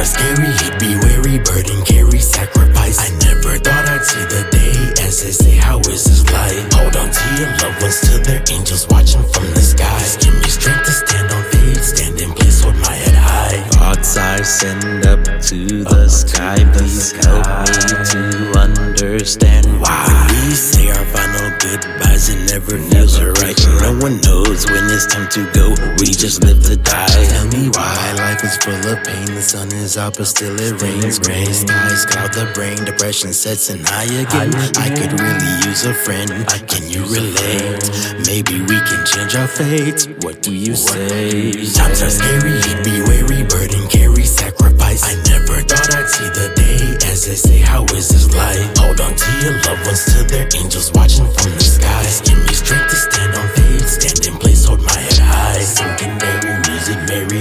are scary. Be wary, burden carry sacrifice. I never thought I'd see the day as they say, How is this life? Hold on to your loved ones, to their angels watching from the sky. Give me strength to stand on faith, stand in place, hold my head high. Thoughts I send up to the up sky, to please the help sky. me to understand why. When we say our final goodbyes, it never feels right. No one knows when it's time to go. We just live to die. Tell me why full of pain. The sun is out, but still it rains. Gray skies cloud the brain. Depression sets in high again. I could really use a friend. Can you relate? Maybe we can change our fate. What do you say? Times are scary. Be wary, burden carry sacrifice. I never thought I'd see the day. As they say, how is this life? Hold on to your loved ones, to their angels watching from the skies. Give me strength to stand on faith, stand in place, hold my head high.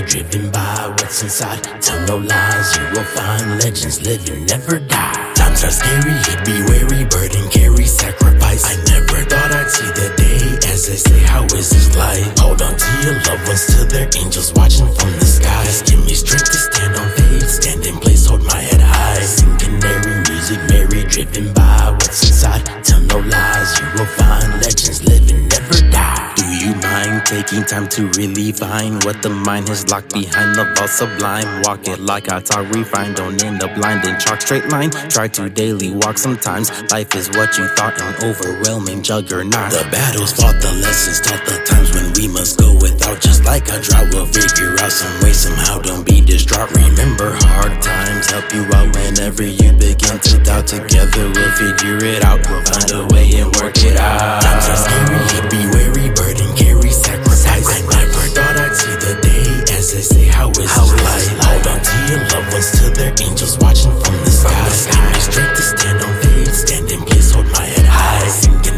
Driven by what's inside. Tell no lies, you will find legends live and never die. Times are scary, be wary, burden carry sacrifice. I never thought I'd see the day. As they say, how is this life? Hold on to your loved ones, to their angels watching from the skies. Give me strength to stand on faith, stand in place, hold my head high. Singing merry music, merry, driven by what's inside. Tell no lies, you will find legends taking time to really find what the mind has locked behind the vault sublime? Walk it like I talk refined, don't end up blind in chalk straight line. Try to daily walk sometimes. Life is what you thought, an overwhelming juggernaut. The battles fought, the lessons taught, the times when we must go without. Just like a drought, we'll figure out some way, somehow. Don't be distraught. Remember, hard times help you out whenever you begin to doubt. Together, we'll figure it out. We'll their angels watching from the skies. Give me strength to stand on faith, stand in place, hold my head high.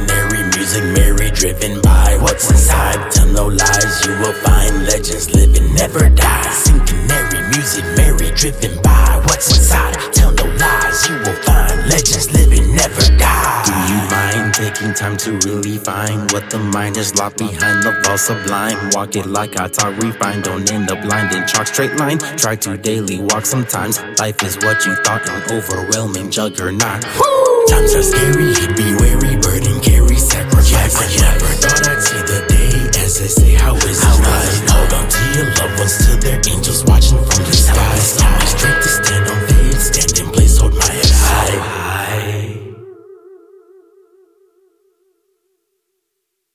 Merry music, merry, driven by what's inside. Tell no lies, you will find legends live and never die. Merry music, merry, driven by what's inside. Taking time to really find what the mind is locked behind the vault sublime? Walk it like I talk refined, don't end up blind in chalk straight line. Try to daily walk sometimes. Life is what you thought, an overwhelming juggernaut. Times are scary, be wary,